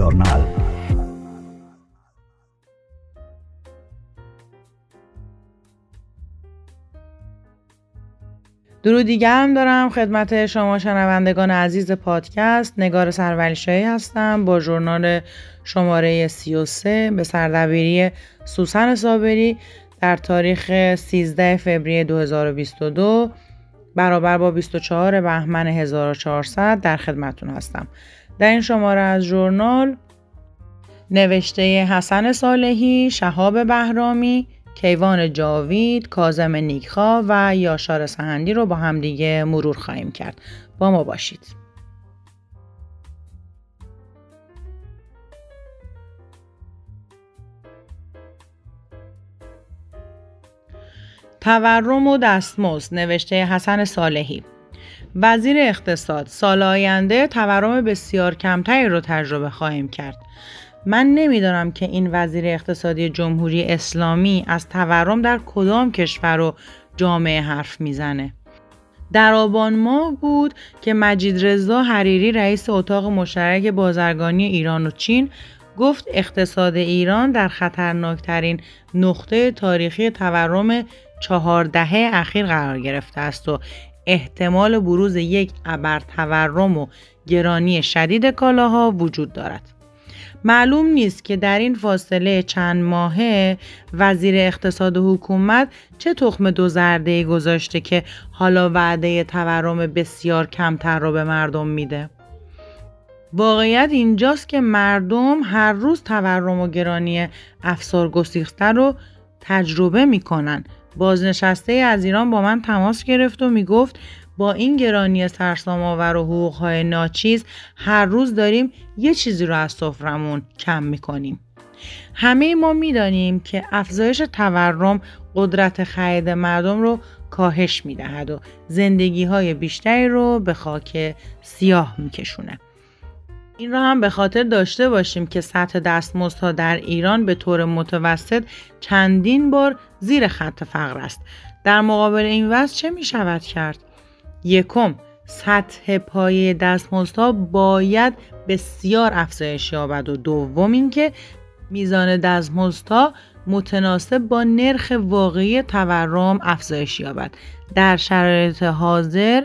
ژورنال درود دیگه هم دارم خدمت شما شنوندگان عزیز پادکست. نگار سرولیشایی هستم با ژورنال شماره 33 به سردبیری سوسن صابری در تاریخ 13 فوریه 2022 برابر با 24 بهمن 1400 در خدمتون هستم. در این شماره از ژورنال نوشته حسن صالحی، شهاب بهرامی، کیوان جاوید، کازم نیکخا و یاشار سهندی رو با همدیگه مرور خواهیم کرد. با ما باشید. تورم و دستمزد نوشته حسن صالحی وزیر اقتصاد سال آینده تورم بسیار کمتری رو تجربه خواهیم کرد. من نمی‌دانم که این وزیر اقتصادی جمهوری اسلامی از تورم در کدام کشور و جامعه حرف می‌زنه. در آبان ماه بود که مجید رضا حریری رئیس اتاق مشترک بازرگانی ایران و چین گفت اقتصاد ایران در خطرناکترین نقطه تاریخی تورم چهار دهه اخیر قرار گرفته است و احتمال بروز یک ابر تورم و گرانی شدید کالاها وجود دارد. معلوم نیست که در این فاصله چند ماهه وزیر اقتصاد و حکومت چه تخم دو زرده گذاشته که حالا وعده تورم بسیار کمتر رو به مردم میده. واقعیت اینجاست که مردم هر روز تورم و گرانی افسار گسیخته رو تجربه می‌کنن بازنشسته از ایران با من تماس گرفت و می‌گفت با این گرانی سرسام آور و حقوقهای ناچیز هر روز داریم یه چیزی رو از سفرمون کم می‌کنیم. همه ما می‌دانیم که افزایش تورم قدرت خرید مردم رو کاهش می‌دهد و زندگی های بیشتری رو به خاک سیاه میکشونه. این را هم به خاطر داشته باشیم که سطح دستمزدها در ایران به طور متوسط چندین بار زیر خط فقر است. در مقابل این وضع چه می شود کرد؟ یکم سطح پایه دستمزدها باید بسیار افزایش یابد و دوم اینکه میزان دستمزدها متناسب با نرخ واقعی تورم افزایش یابد در شرایط حاضر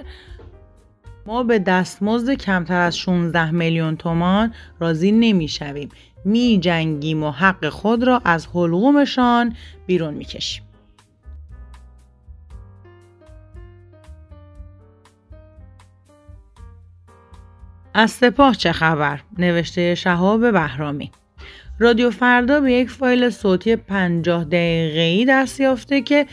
ما به دستمزد کمتر از 16 میلیون تومان راضی نمی‌شویم می جنگیم و حق خود را از حلقومشان بیرون می کشیم. از سپاه چه خبر؟ نوشته شهاب بهرامی رادیو فردا به یک فایل صوتی 50 دقیقه‌ای دست یافته که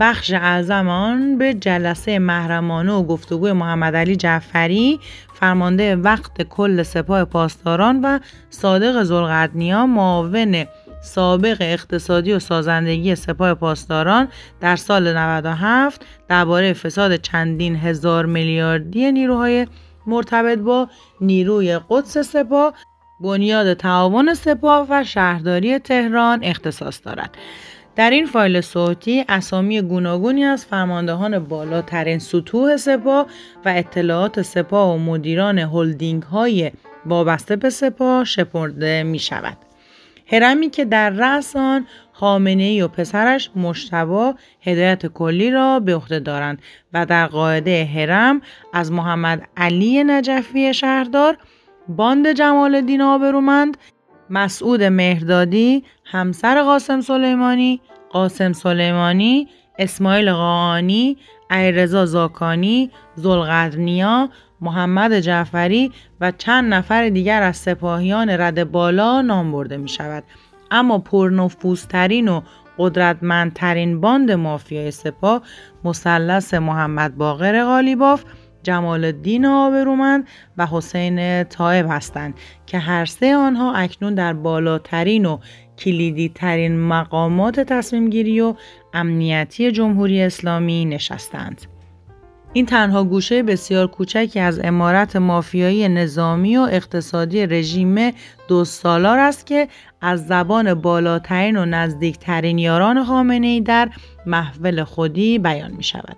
بخش اعظم آن به جلسه محرمانه و گفتگوی محمد علی جعفری فرمانده وقت کل سپاه پاسداران و صادق زلقدنیا معاون سابق اقتصادی و سازندگی سپاه پاسداران در سال 97 درباره فساد چندین هزار میلیاردی نیروهای مرتبط با نیروی قدس سپاه بنیاد تعاون سپاه و شهرداری تهران اختصاص دارد. در این فایل صوتی اسامی گوناگونی از فرماندهان بالاترین سطوح سپاه و اطلاعات سپاه و مدیران هلدینگ های وابسته به سپاه شپرده می شود. هرمی که در رأس آن خامنه ای و پسرش مشتبا هدایت کلی را به عهده دارند و در قاعده هرم از محمد علی نجفی شهردار باند جمال الدین آبرومند مسعود مهردادی همسر قاسم سلیمانی قاسم سلیمانی اسماعیل قاانی ایرزا زاکانی زلقدرنیا محمد جعفری و چند نفر دیگر از سپاهیان رد بالا نام برده می شود اما پرنفوذترین و قدرتمندترین باند مافیای سپاه مثلث محمد باقر غالیباف جمال الدین آبرومند و حسین طایب هستند که هر سه آنها اکنون در بالاترین و کلیدی ترین مقامات تصمیم گیری و امنیتی جمهوری اسلامی نشستند. این تنها گوشه بسیار کوچکی از امارت مافیایی نظامی و اقتصادی رژیم دو سالار است که از زبان بالاترین و نزدیکترین یاران خامنه ای در محول خودی بیان می شود.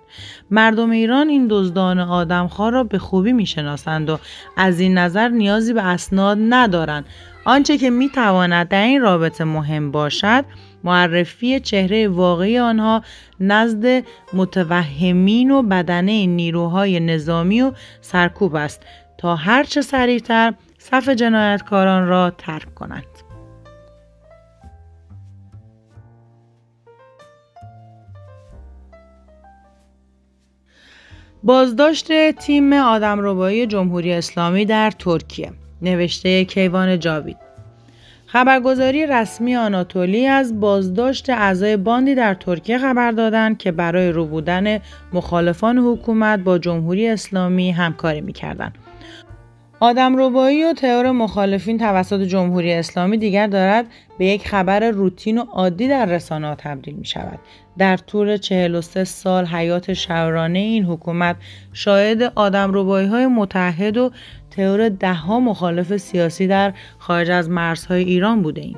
مردم ایران این دزدان آدمخوار را به خوبی می شناسند و از این نظر نیازی به اسناد ندارند آنچه که می تواند در این رابطه مهم باشد معرفی چهره واقعی آنها نزد متوهمین و بدنه نیروهای نظامی و سرکوب است تا هرچه سریعتر صف جنایتکاران را ترک کنند. بازداشت تیم آدمربایی جمهوری اسلامی در ترکیه نوشته کیوان جاوید خبرگزاری رسمی آناتولی از بازداشت اعضای باندی در ترکیه خبر دادند که برای رو بودن مخالفان حکومت با جمهوری اسلامی همکاری می‌کردند. آدم روبایی و تئور مخالفین توسط جمهوری اسلامی دیگر دارد به یک خبر روتین و عادی در رسانه تبدیل می شود. در طول 43 سال حیات شورانه این حکومت شاهد آدم های متحد و تئور دهها مخالف سیاسی در خارج از مرزهای ایران بوده ایم.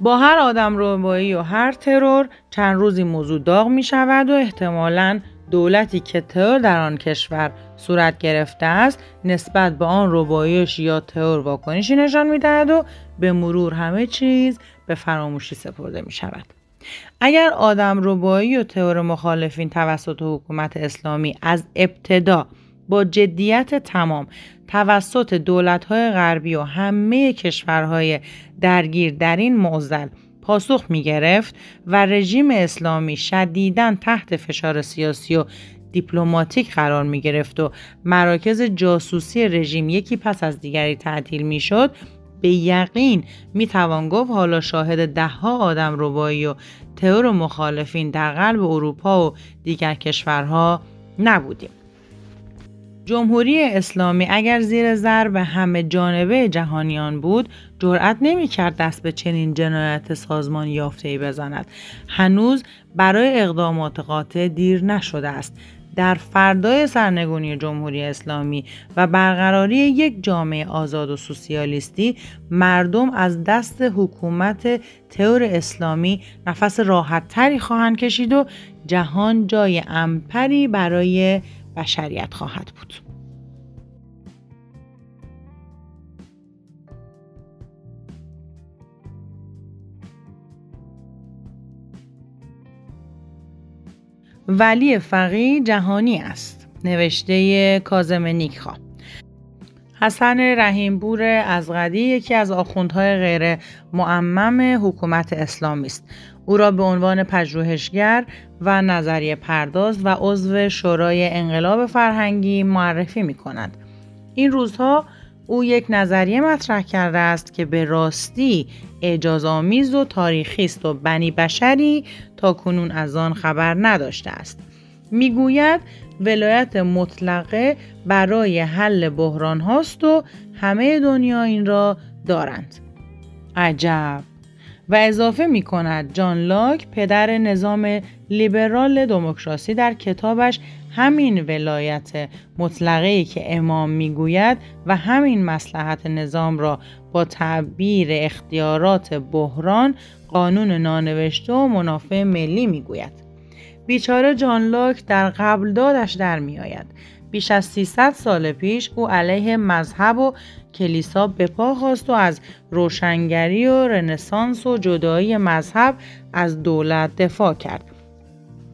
با هر آدم روبایی و هر ترور چند روزی موضوع داغ می شود و احتمالاً دولتی که تئور در آن کشور صورت گرفته است نسبت به آن ربایش یا تئور واکنشی نشان می‌دهد و به مرور همه چیز به فراموشی سپرده می شود. اگر آدم ربایی و تئور مخالفین توسط حکومت اسلامی از ابتدا با جدیت تمام توسط دولت‌های غربی و همه کشورهای درگیر در این معضل پاسخ می گرفت و رژیم اسلامی شدیداً تحت فشار سیاسی و دیپلماتیک قرار می گرفت و مراکز جاسوسی رژیم یکی پس از دیگری تعطیل می شد به یقین می توان گفت حالا شاهد دهها آدم ربایی و تئور مخالفین در قلب اروپا و دیگر کشورها نبودیم. جمهوری اسلامی اگر زیر ضرب همه جانبه جهانیان بود جرأت نمی‌کرد دست به چنین جنایت سازمان یافته ای بزند. هنوز برای اقدامات قاطع دیر نشده است. در فردای سرنگونی جمهوری اسلامی و برقراری یک جامعه آزاد و سوسیالیستی مردم از دست حکومت تئور اسلامی نفس راحت تری خواهند کشید و جهان جای امپری برای بشریت خواهد بود. ولی فقی جهانی است. نوشته کازم نیکخوا. حسن رحیمپور از غدی یکی از آخوندهای غیر معمم حکومت اسلامی است. او را به عنوان پژوهشگر و نظریه پرداز و عضو شورای انقلاب فرهنگی معرفی می کند. این روزها او یک نظریه مطرح کرده است که به راستی اعجازآمیز و تاریخی است و بنی بشری تا کنون از آن خبر نداشته است. می‌گوید ولایت مطلقه برای حل بحران هاست و همه دنیا این را دارند. عجب و اضافه می کند جان لاک پدر نظام لیبرال دموکراسی در کتابش همین ولایت مطلقه که امام می‌گوید و همین مسلحت نظام را با تعبیر اختیارات بحران قانون نانوشته و منافع ملی می‌گوید. بیچاره جان لاک در قبل دادش در میآید. بیش از 300 سال پیش او علیه مذهب و کلیسا به پا خواست و از روشنگری و رنسانس و جدایی مذهب از دولت دفاع کرد.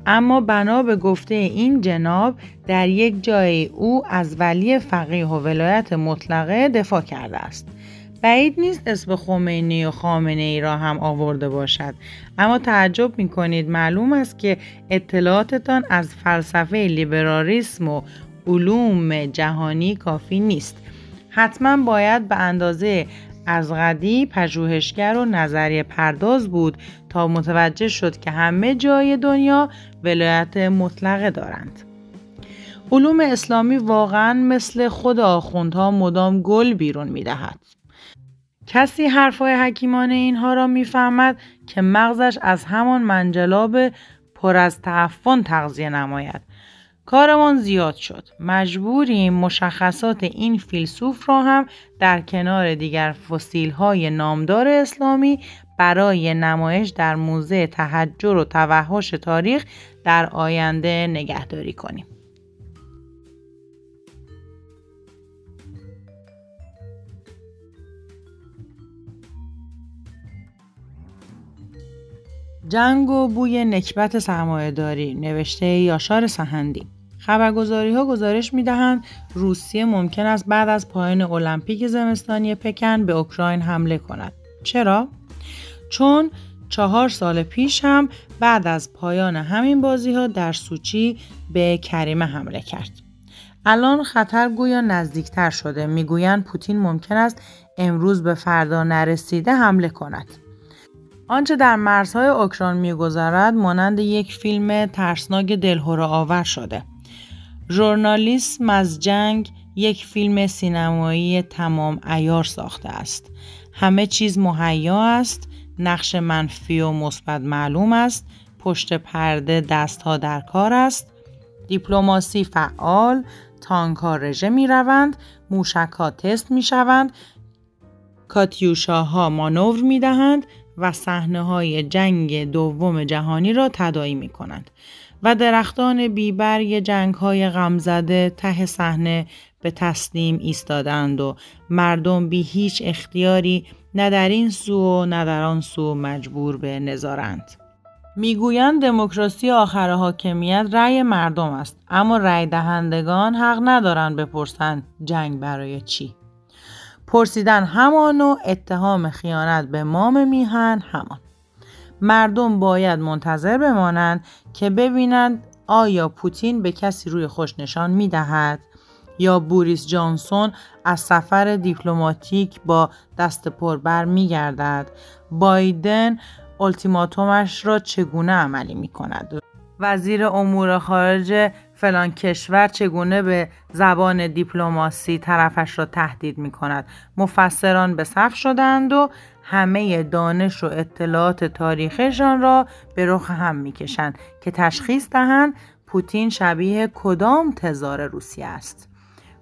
اما بنا به گفته این جناب در یک جای او از ولی فقیه و ولایت مطلقه دفاع کرده است. بعید نیست اسم خمینی و خامنه ای را هم آورده باشد. اما تعجب می کنید معلوم است که اطلاعاتتان از فلسفه لیبرالیسم و علوم جهانی کافی نیست حتما باید به اندازه از غدی پژوهشگر و نظریه پرداز بود تا متوجه شد که همه جای دنیا ولایت مطلقه دارند. علوم اسلامی واقعا مثل خود آخوندها مدام گل بیرون می دهد. کسی حرفای حکیمان اینها را می‌فهمد که مغزش از همان منجلاب پر از تعفن تغذیه نماید کارمان زیاد شد. مجبوریم مشخصات این فیلسوف را هم در کنار دیگر فسیل های نامدار اسلامی برای نمایش در موزه تحجر و توحش تاریخ در آینده نگهداری کنیم. جنگ و بوی نکبت سرمایهداری نوشته یاشار سهندی خبرگزاری ها گزارش می دهند روسیه ممکن است بعد از پایان المپیک زمستانی پکن به اوکراین حمله کند. چرا؟ چون چهار سال پیش هم بعد از پایان همین بازی ها در سوچی به کریمه حمله کرد. الان خطر گویا نزدیکتر شده می‌گویند پوتین ممکن است امروز به فردا نرسیده حمله کند. آنچه در مرزهای اوکراین میگذرد مانند یک فیلم ترسناک دلهوره آور شده. ژورنالیسم از جنگ یک فیلم سینمایی تمام ایار ساخته است. همه چیز مهیا است، نقش منفی و مثبت معلوم است، پشت پرده دستها در کار است، دیپلماسی فعال، تانک ها رژه می روند، موشک ها تست می شوند، کاتیوشاها مانور می دهند و صحنه های جنگ دوم جهانی را تدایی می کنند و درختان بیبرگ جنگ های غمزده ته صحنه به تسلیم ایستادند و مردم بی هیچ اختیاری نه در این سو و نه در آن سو مجبور به نظارند. می‌گویند دموکراسی آخر حاکمیت رأی مردم است اما رأی دهندگان حق ندارند بپرسند جنگ برای چی پرسیدن همان و اتهام خیانت به مام میهن همان. مردم باید منتظر بمانند که ببینند آیا پوتین به کسی روی خوش نشان می دهد یا بوریس جانسون از سفر دیپلماتیک با دست پر بر می گردد بایدن التیماتومش را چگونه عملی می کند وزیر امور خارجه فلان کشور چگونه به زبان دیپلماسی طرفش را تهدید می کند مفسران به صف شدند و همه دانش و اطلاعات تاریخشان را به رخ هم می کشند که تشخیص دهند پوتین شبیه کدام تزار روسیه است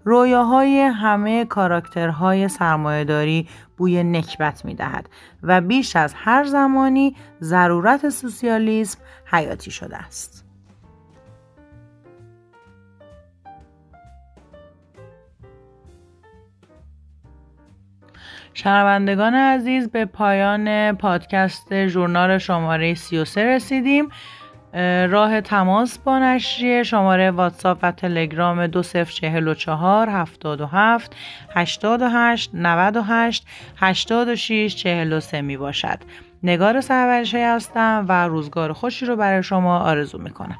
رویاهای همه کاراکترهای سرمایهداری بوی نکبت می دهد و بیش از هر زمانی ضرورت سوسیالیسم حیاتی شده است. شنوندگان عزیز به پایان پادکست ژورنال شماره 33 رسیدیم راه تماس با نشریه شماره واتساپ و تلگرام 2044 77 88 98 86 43 می باشد. نگار سرورشی هستم و روزگار خوشی رو برای شما آرزو می کنم.